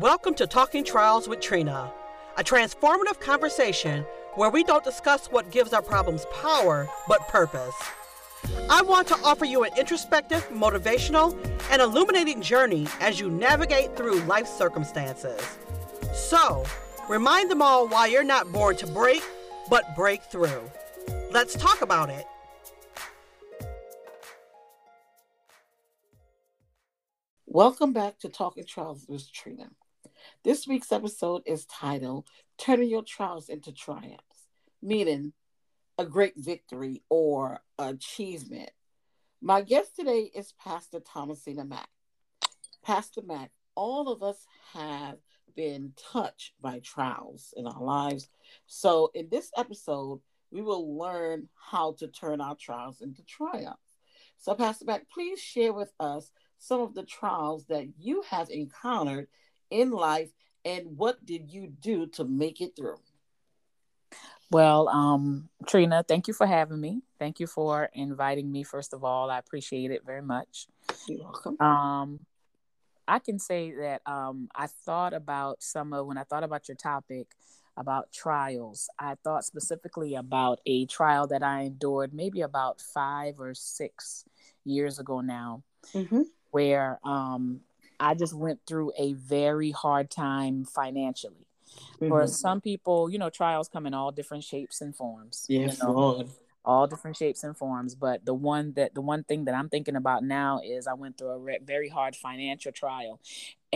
Welcome to Talking Trials with Trina, a transformative conversation where we don't discuss what gives our problems power, but purpose. I want to offer you an introspective, motivational, and illuminating journey as you navigate through life circumstances. So, remind them all why you're not born to break, but break through. Let's talk about it. Welcome back to Talking Trials with Trina. This week's episode is titled Turning Your Trials into Triumphs, meaning a great victory or achievement. My guest today is Pastor Thomasina Mack. Pastor Mack, all of us have been touched by trials in our lives. So, in this episode, we will learn how to turn our trials into triumphs. So, Pastor Mack, please share with us some of the trials that you have encountered in life and what did you do to make it through? Well, um, Trina, thank you for having me. Thank you for inviting me. First of all, I appreciate it very much. You're welcome. Um, I can say that um, I thought about some of when I thought about your topic about trials. I thought specifically about a trial that I endured maybe about five or six years ago now, mm-hmm. where um, I just went through a very hard time financially. Mm-hmm. For some people, you know, trials come in all different shapes and forms. Yes, you know, Lord. All different shapes and forms. But the one that the one thing that I'm thinking about now is I went through a re- very hard financial trial.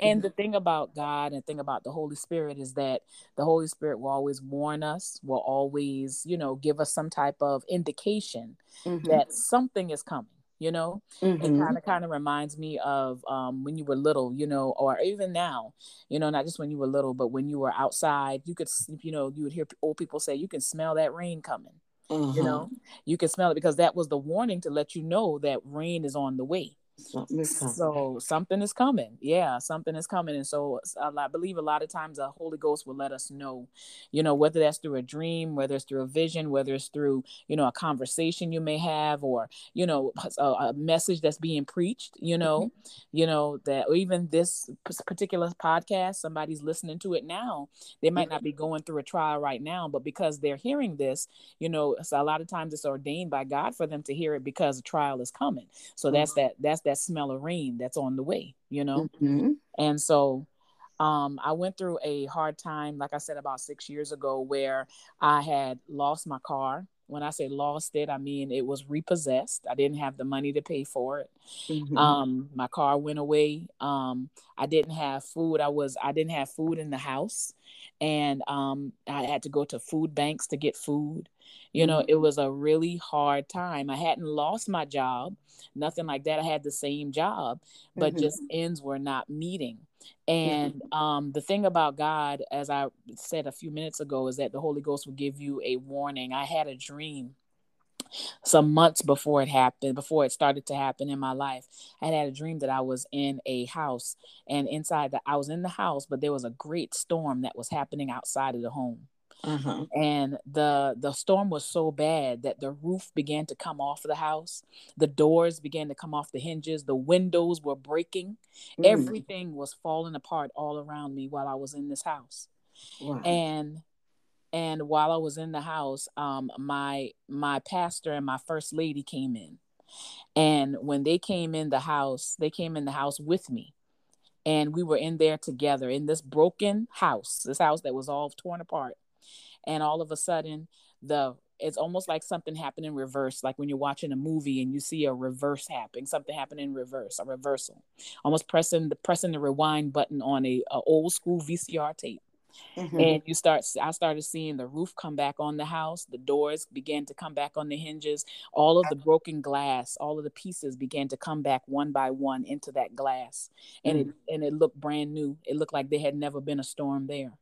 And the thing about God and the thing about the Holy Spirit is that the Holy Spirit will always warn us, will always, you know, give us some type of indication mm-hmm. that something is coming you know mm-hmm. it kind of kind of reminds me of um, when you were little you know or even now you know not just when you were little but when you were outside you could you know you would hear old people say you can smell that rain coming mm-hmm. you know you can smell it because that was the warning to let you know that rain is on the way Something so something is coming. Yeah, something is coming. And so I believe a lot of times the Holy Ghost will let us know, you know, whether that's through a dream, whether it's through a vision, whether it's through, you know, a conversation you may have or, you know, a, a message that's being preached, you know, mm-hmm. you know, that or even this particular podcast, somebody's listening to it now. They might mm-hmm. not be going through a trial right now, but because they're hearing this, you know, so a lot of times it's ordained by God for them to hear it because a trial is coming. So mm-hmm. that's that that's that smell of rain that's on the way, you know? Mm-hmm. And so um, I went through a hard time, like I said, about six years ago, where I had lost my car. When I say lost it, I mean it was repossessed. I didn't have the money to pay for it. Mm-hmm. Um, my car went away. Um, I didn't have food. I was I didn't have food in the house, and um, I had to go to food banks to get food. You know, it was a really hard time. I hadn't lost my job, nothing like that. I had the same job, but mm-hmm. just ends were not meeting. And mm-hmm. um, the thing about God, as I said a few minutes ago, is that the Holy Ghost will give you a warning. I had a dream some months before it happened, before it started to happen in my life. I had a dream that I was in a house, and inside that I was in the house, but there was a great storm that was happening outside of the home. Uh-huh. And the the storm was so bad that the roof began to come off the house. The doors began to come off the hinges. The windows were breaking. Mm. Everything was falling apart all around me while I was in this house. Wow. And and while I was in the house, um, my my pastor and my first lady came in. And when they came in the house, they came in the house with me and we were in there together in this broken house, this house that was all torn apart and all of a sudden the it's almost like something happened in reverse like when you're watching a movie and you see a reverse happening something happened in reverse a reversal. Almost pressing the pressing the rewind button on a, a old school vcr tape. Mm-hmm. and you start i started seeing the roof come back on the house the doors began to come back on the hinges all of the broken glass all of the pieces began to come back one by one into that glass. And mm-hmm. it and it looked brand new. It looked like there had never been a storm there.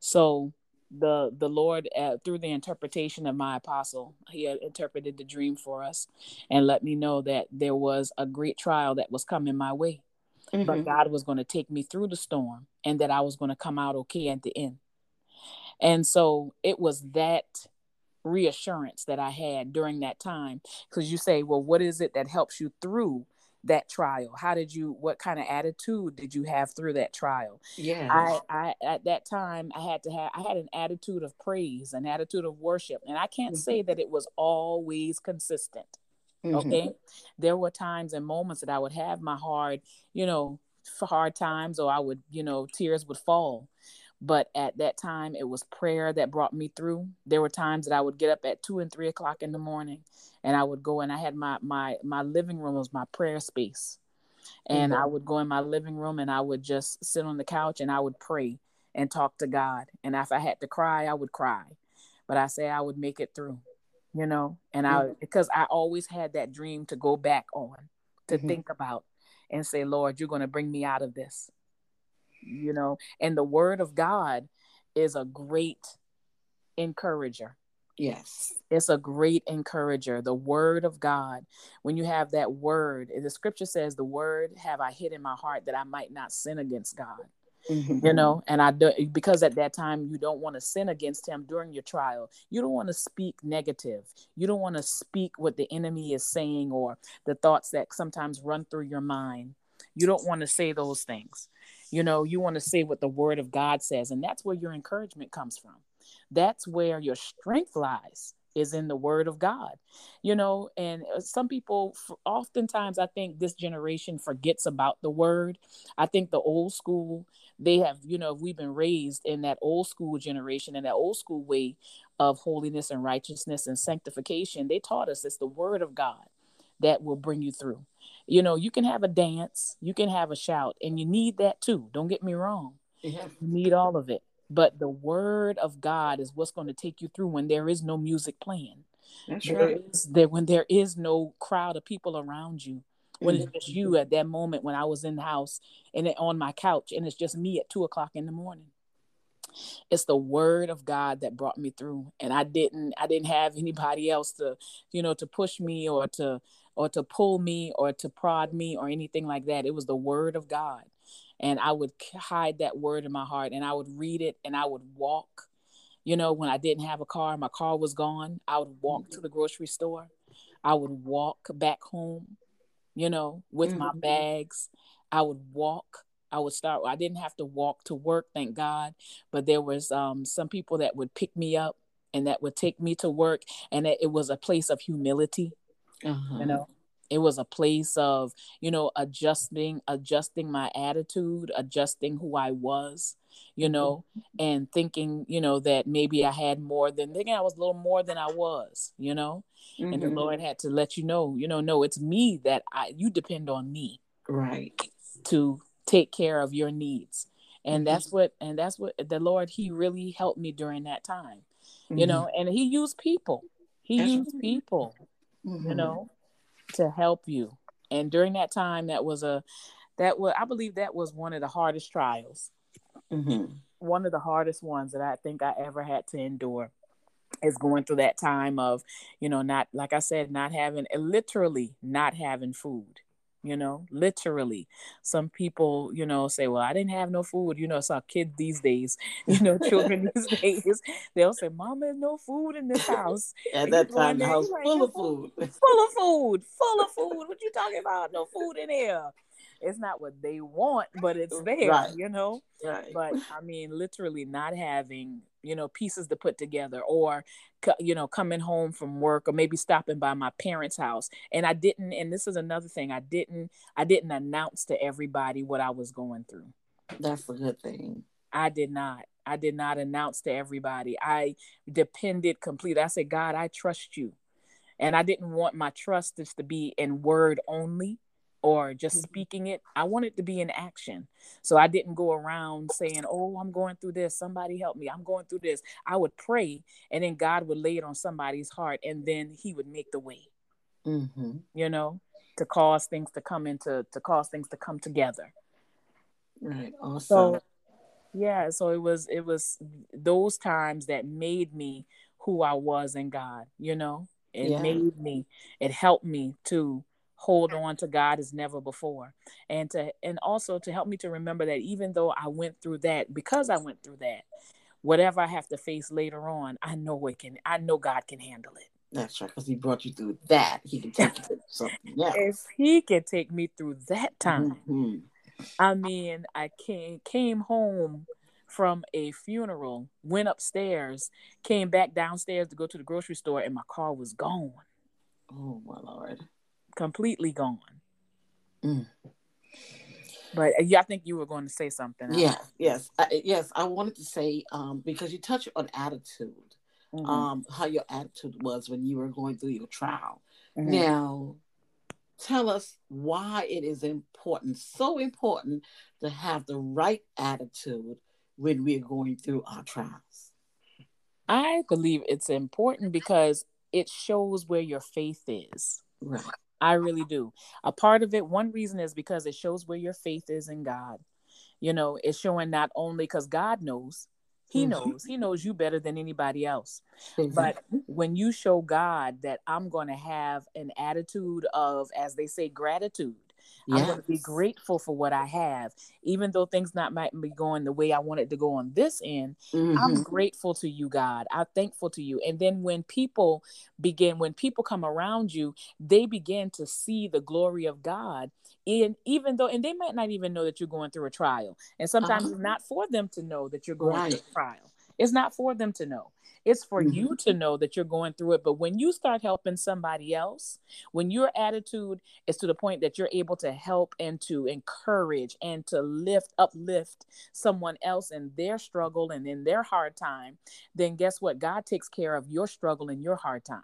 So the the Lord uh, through the interpretation of my apostle, he had interpreted the dream for us and let me know that there was a great trial that was coming my way, mm-hmm. but God was going to take me through the storm and that I was going to come out okay at the end. And so it was that reassurance that I had during that time because you say, well, what is it that helps you through that trial how did you what kind of attitude did you have through that trial Yeah. I, I at that time I had to have I had an attitude of praise, an attitude of worship, and I can't Mhm. say that it was always consistent. Mhm. Okay, there were times and moments that I would have my hard, you know, hard times, or I would, you know, tears would fall. But at that time, it was prayer that brought me through. There were times that I would get up at two and three o'clock in the morning, and I would go and I had my my my living room was my prayer space and Mhm. I would go in my living room and I would just sit on the couch and I would pray and talk to God. And if I had to cry, I would cry. But I say I would make it through, you know, and I because I always had that dream to go back on, to Mhm. think about and say, Lord, you're going to bring me out of this, you know. And the word of God is a great encourager Yes. it's a great encourager the word of god when you have that word the scripture says the word have i hid in my heart that i might not sin against god Mhm. you know and i do because at that time you don't want to sin against him during your trial you don't want to speak negative you don't want to speak what the enemy is saying or the thoughts that sometimes run through your mind you don't want to say those things you know you want to say what the word of god says and that's where your encouragement comes from. That's where your strength lies is in the word of god. You know and uh, some people oftentimes i think this generation forgets about the word. I think the old school they have you know we've been raised in that old school generation and that old school way of holiness and righteousness and sanctification. They taught us it's the word of god that will bring you through. You know you can have a dance you can have a shout and you need that too. Don't get me wrong. Yeah. you need all of it. But the word of god is what's going to take you through when there is no music playing. That's there right. is there when there is no crowd of people around you. When it's just you at that moment when i was in the house and on my couch and it's just me at two o'clock in the morning. It's the word of god that brought me through and i didn't i didn't have anybody else to you know to push me or to or to pull me or to prod me or anything like that. It was the word of god. And i would hide that word in my heart and i would read it and i would walk. You know when i didn't have a car my car was gone i would walk to the grocery store. I would walk back home you know with my Mhm. bags. I would walk. I would start i didn't have to walk to work thank god but there was um some people that would pick me up and that would take me to work and it, it was a place of humility Uh-huh. you know it was a place of you know adjusting adjusting my attitude adjusting who i was you know and thinking you know that maybe i had more than thinking i was a little more than i was you know and the Mhm. lord had to let you know you know no it's me that i you depend on me Right. to take care of your needs and Mhm. that's what and that's what the lord he really helped me during that time you Mhm. know and he used people he That's used right. people you Mhm. know to help you and during that time that was a that was i believe that was one of the hardest trials Mhm. one of the hardest ones that i think i ever had to endure is going through that time of you know not like i said not having literally not having food you know literally some people you know say well i didn't have no food you know it's our kids these days you know children these days they'll say mama no food in this house At that you go in time, the house like, full of food. full of food, full of food. What you talking about? No food in here. It's not what they want, but it's uh, there, Right. you know. Right. But I mean, literally not having, you know, pieces to put together, or you know, coming home from work, or maybe stopping by my parents' house, and I didn't. And this is another thing, I didn't, I didn't announce to everybody what I was going through. That's a good thing. I did not. I did not announce to everybody. I depended completely. I said, God, I trust you. And I didn't want my trust just to be in word only or just Mhm. speaking it. I wanted to be in action. So I didn't go around saying, Oh, I'm going through this. Somebody help me. I'm going through this. I would pray and then God would lay it on somebody's heart and then he would make the way, Mm-hmm. you know, to cause things to come into to cause things to come together. Right. so Awesome. yeah so it was it was those times that made me who i was in god you know it Yeah. made me it helped me to hold on to god as never before and to and also to help me to remember that even though i went through that because i went through that whatever i have to face later on i know it can i know god can handle it That's right, because he brought you through that. He can take you through something else. If he can take me through that time, Mhm. I mean, I came came home from a funeral, went upstairs, came back downstairs to go to the grocery store, and my car was gone, Oh my lord. Completely gone. Mm. But uh, yeah, I think you were going to say something. else. Yeah, yes, I, yes. I wanted to say um, because you touched on attitude, Mhm. um, how your attitude was when you were going through your trial. Mhm. Now, tell us why it is important, so important, to have the right attitude when we're going through our trials. I believe it's important because it shows where your faith is. Right. I really do. A part of it, one reason is because it shows where your faith is in God. You know, it's showing not only because God knows, He Mhm. knows, He knows you better than anybody else. Mm-hmm. But when you show God that I'm going to have an attitude of, as they say, gratitude, I'm going to be grateful for what I have, even though things not might be going the way I want it to go on this end. Mhm. I'm grateful to you, God. I'm thankful to you. And then when people begin, when people come around you, they begin to see the glory of God. And even though, and they might not even know that you're going through a trial. And sometimes Uh-huh. it's not for them to know that you're going through a trial. It's not for them to know. It's for Mhm. you to know that you're going through it. But when you start helping somebody else, when your attitude is to the point that you're able to help and to encourage and to lift, uplift someone else in their struggle and in their hard time, then guess what? God takes care of your struggle and your hard time.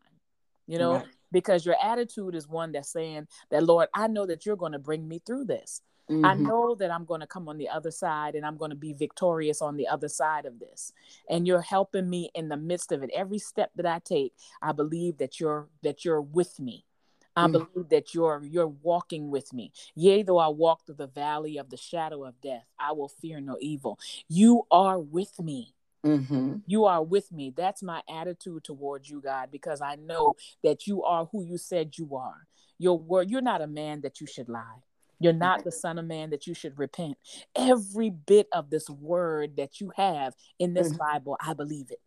You know, Right. because your attitude is one that's saying that, Lord, I know that you're going to bring me through this. I Mhm. know that I'm going to come on the other side and I'm going to be victorious on the other side of this. And you're helping me in the midst of it. Every step that I take, I believe that you're that you're with me. I Mm. believe that you're you're walking with me. Yea, though I walk through the valley of the shadow of death, I will fear no evil. You are with me. Mhm. You are with me. That's my attitude towards you, God, because I know that you are who you said you are. Your word, you're not a man that you should lie. You're not the son of man that you should repent. Every bit of this word that you have in this Mhm. Bible, I believe it.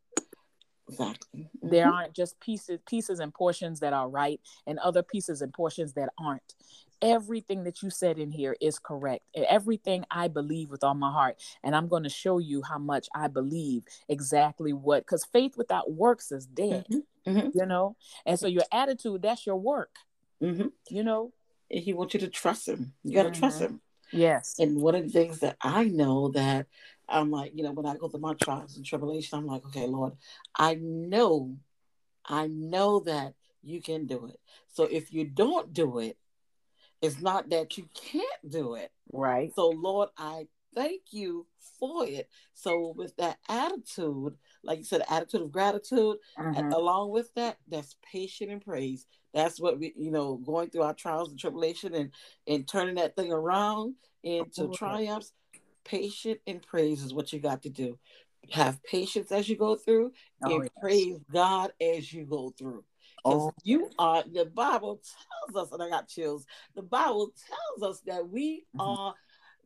Exactly. There Mhm. aren't just pieces, pieces and portions that are right, and other pieces and portions that aren't. Everything that you said in here is correct. And everything I believe with all my heart. And I'm going to show you how much I believe exactly what, because faith without works is dead, Mhm. Mhm. you know? And so your attitude, that's your work, Mhm. you know? And he wants you to trust him. You got to trust Mhm. him. Yes. And one of the things that I know that I'm like, you know, when I go through my trials and tribulation, I'm like, okay, Lord, I know, I know that you can do it. So if you don't do it, it's not that you can't do it. Right. So, Lord, I thank you for it. So, with that attitude, like you said, attitude of gratitude, and Mhm. along with that, that's patient and praise. That's what we, you know, going through our trials and tribulation and and turning that thing around into triumphs. Patient and praise is what you got to do. Have patience as you go through, Oh, and yes. praise God as you go through. Because Oh, you are the Bible tells us, and I got chills. The Bible tells us that we Mhm. are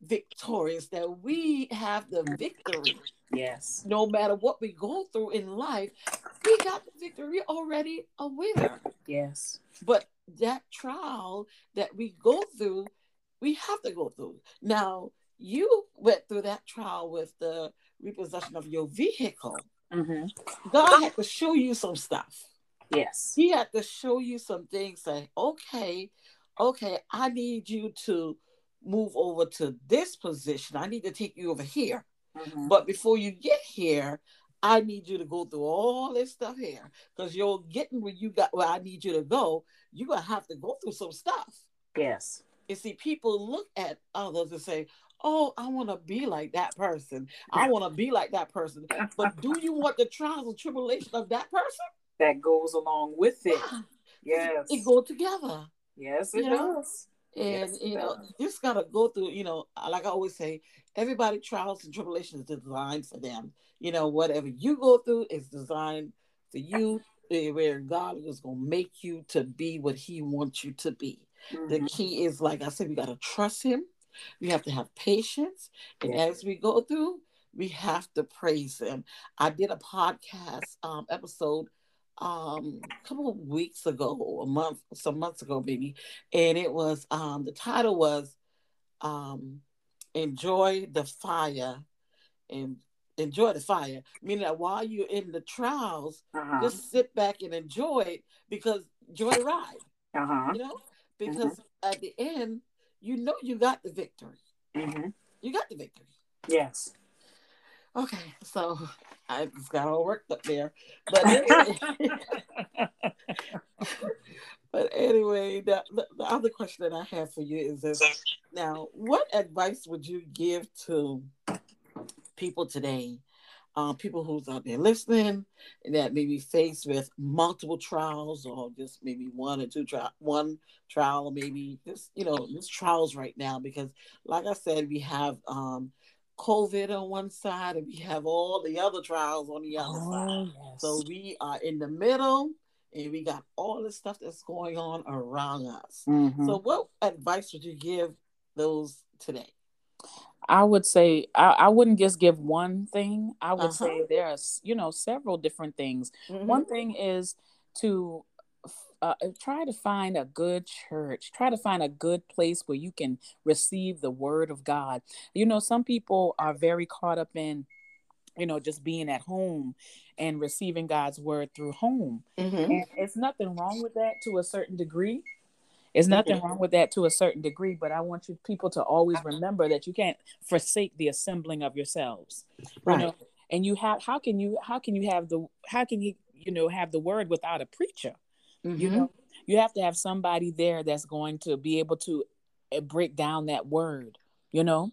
victorious, that we have the victory. yes. No matter what we go through in life, we got the victory. We're already a winner. Yes. But that trial that we go through, we have to go through. Now, you went through that trial with the repossession of your vehicle. hmm God had to show you some stuff. Yes. He had to show you some things. Say, okay, okay, I need you to move over to this position. I need to take you over here. Mhm. But before you get here, I need you to go through all this stuff here because you're getting where you got where I need you to go. You're gonna have to go through some stuff. Yes. You see, people look at others and say, "Oh, I want to be like that person. I want to be like that person." But do you want the trials and tribulation of that person? That goes along with it. Yes. it go together. yes, it it does. And Yes, you know, you just gotta go through. You know, like I always say, everybody trials and tribulations is designed for them. You know, whatever you go through is designed for you. eh, Where God is gonna make you to be what He wants you to be. The Mhm. key is, like I said, we gotta trust Him. We have to have patience, and Yeah. as we go through, we have to praise Him. I did a podcast um, episode um a couple of weeks ago, a month, some months ago, maybe, and it was um the title was um enjoy the fire and enjoy the fire meaning that while you're in the trials Uh-huh. just sit back and enjoy it because joy ride Uh-huh. you know because at the end you know you got the victory Mm-hmm. you got the victory Yes. Okay so i just got all worked up there. But anyway, but anyway the, the, the other question that i have for you is this. Now what advice would you give to people today uh, people who's out there listening that may be faced with multiple trials or just maybe one or two trial one trial maybe just you know just trials right now? Because like i said we have um covid on one side and we have all the other trials on the other side Oh, yes. so we are in the middle and we got all the stuff that's going on around us Mhm. so what advice would you give those today I would say I, I wouldn't just give one thing. I would Uh-huh. say there's you know several different things. One thing is to uh, try to find a good church. Try to find a good place where you can receive the word of God. You know, some people are very caught up in you know just being at home and receiving God's word through home. Mhm. And it's nothing wrong with that to a certain degree. There's nothing wrong with that to a certain degree, but I want you people to always remember that you can't forsake the assembling of yourselves. You Right. know, and you have how can you how can you have the how can you you know have the word without a preacher? You Mhm. know, you have to have somebody there that's going to be able to uh, break down that word. You know,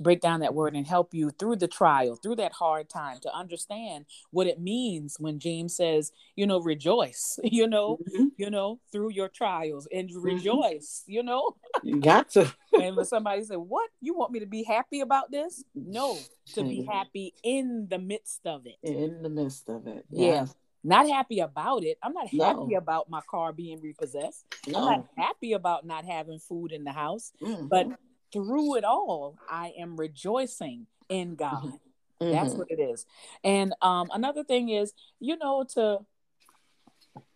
break down that word and help you through the trial, through that hard time to understand what it means when James says, you know, rejoice, you know, Mhm. you know, through your trials and Mm-hmm. rejoice, you know. You got to. And when somebody said, What? You want me to be happy about this? No, to be Mhm. happy in the midst of it. In the midst of it. Yeah. Not happy about it. I'm not No. happy about my car being repossessed. No. I'm not happy about not having food in the house. Mhm. But through it all, I am rejoicing in God. That's Mhm. what it is. And um, another thing is, you know, to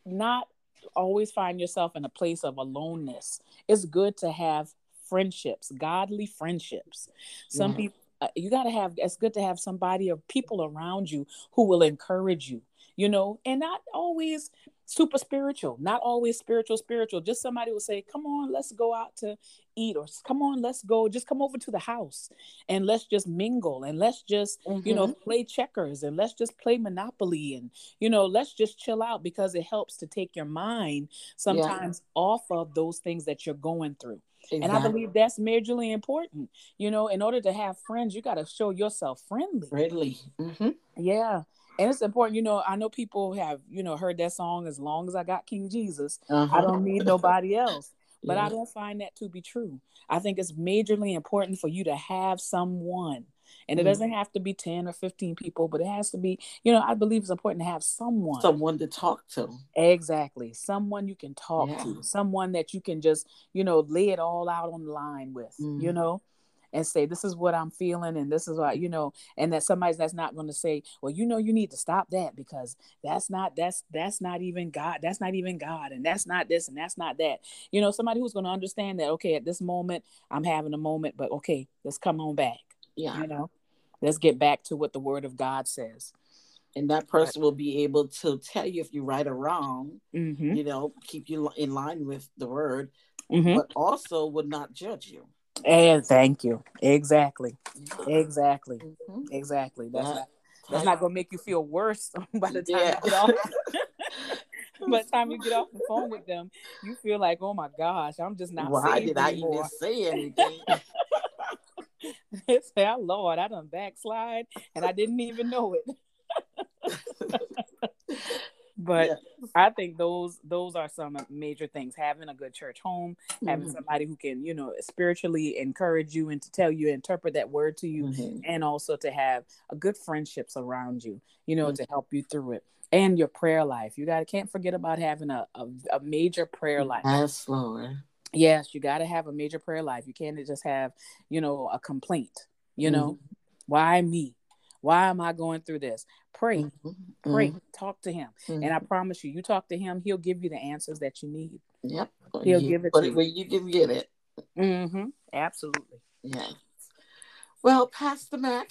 not always find yourself in a place of aloneness. It's good to have friendships, godly friendships. Some Yeah. people, uh, you got to have, it's good to have somebody or people around you who will encourage you, you know, and not always super spiritual, not always spiritual, spiritual. Just somebody will say, come on, let's go out to eat, or come on, let's go, just come over to the house and let's just mingle and let's just you know play checkers and let's just play monopoly and you know let's just chill out because it helps to take your mind sometimes off of those things that you're going through and i believe that's majorly important you know in order to have friends you got to show yourself friendly Readily. Mhm. yeah and it's important you know i know people have you know heard that song as long as i got king jesus i Uh-huh. don't need nobody else but Yeah. I don't find that to be true. I think it's majorly important for you to have someone. And it Mhm. doesn't have to be 10 or 15 people, but it has to be, you know, I believe it's important to have someone. someone to talk to. exactly. Someone you can talk Yeah. to, someone that you can just, you know, lay it all out on the line with, you Mhm. know, and say, this is what I'm feeling. And this is what, you know, and that somebody's that's not going to say, well, you know, you need to stop that because that's not, that's, that's not even God. That's not even God. And that's not this and that's not that. You know, somebody who's going to understand that, okay, at this moment, I'm having a moment, but okay, let's come on back. Yeah. You know, let's get back to what the word of God says. And that person will be able to tell you if you're right or wrong, Mm-hmm. you know, keep you in line with the word, Mm-hmm. but also would not judge you. And thank you. Exactly. Yeah. Exactly. Mhm. Exactly. That's That not that's not gonna make you feel worse by the time Yeah. you get off. by the time you get off the phone with them, you feel like, oh my gosh, I'm just not Why saved did I anymore. even say anything? they say, oh Lord, I done backslide and I didn't even know it. But Yeah. I think those those are some major things. Having a good church home, having Mhm. somebody who can, you know, spiritually encourage you and to tell you, interpret that word to you, Mhm. and also to have a good friendships around you, you know, Mhm. to help you through it. And your prayer life. You gotta can't forget about having a, a, a major prayer life. Yes, Lord. Yes, you gotta have a major prayer life. You can't just have, you know, a complaint, you know. Why me? Why am I going through this? Pray, mm-hmm. pray, mm-hmm. talk to him, mm-hmm. and I promise you, you talk to him, he'll give you the answers that you need. Yep, he'll you, give it to you. you can get it. Mm-hmm. Absolutely. Yeah. Well, Pastor Mack,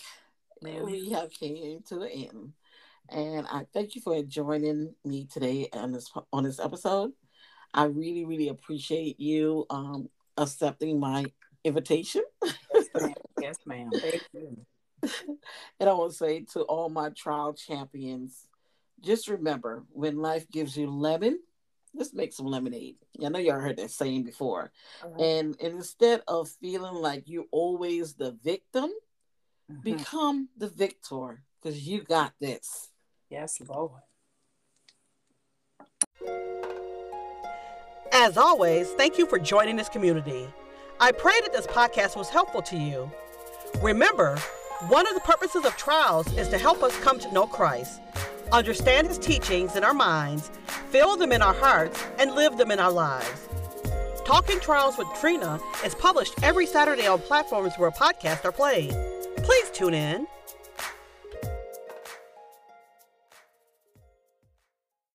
we have came to the end, and I thank you for joining me today on this on this episode. I really, really appreciate you um, accepting my invitation. Yes, ma'am. Yes, ma'am. Thank you. and I want to say to all my trial champions, just remember when life gives you lemon, let's make some lemonade. I know y'all heard that saying before. Uh-huh. And, and instead of feeling like you're always the victim, mm-hmm. become the victor because you got this. Yes, Lord. As always, thank you for joining this community. I pray that this podcast was helpful to you. Remember, one of the purposes of trials is to help us come to know Christ, understand his teachings in our minds, feel them in our hearts, and live them in our lives. Talking Trials with Trina is published every Saturday on platforms where podcasts are played. Please tune in.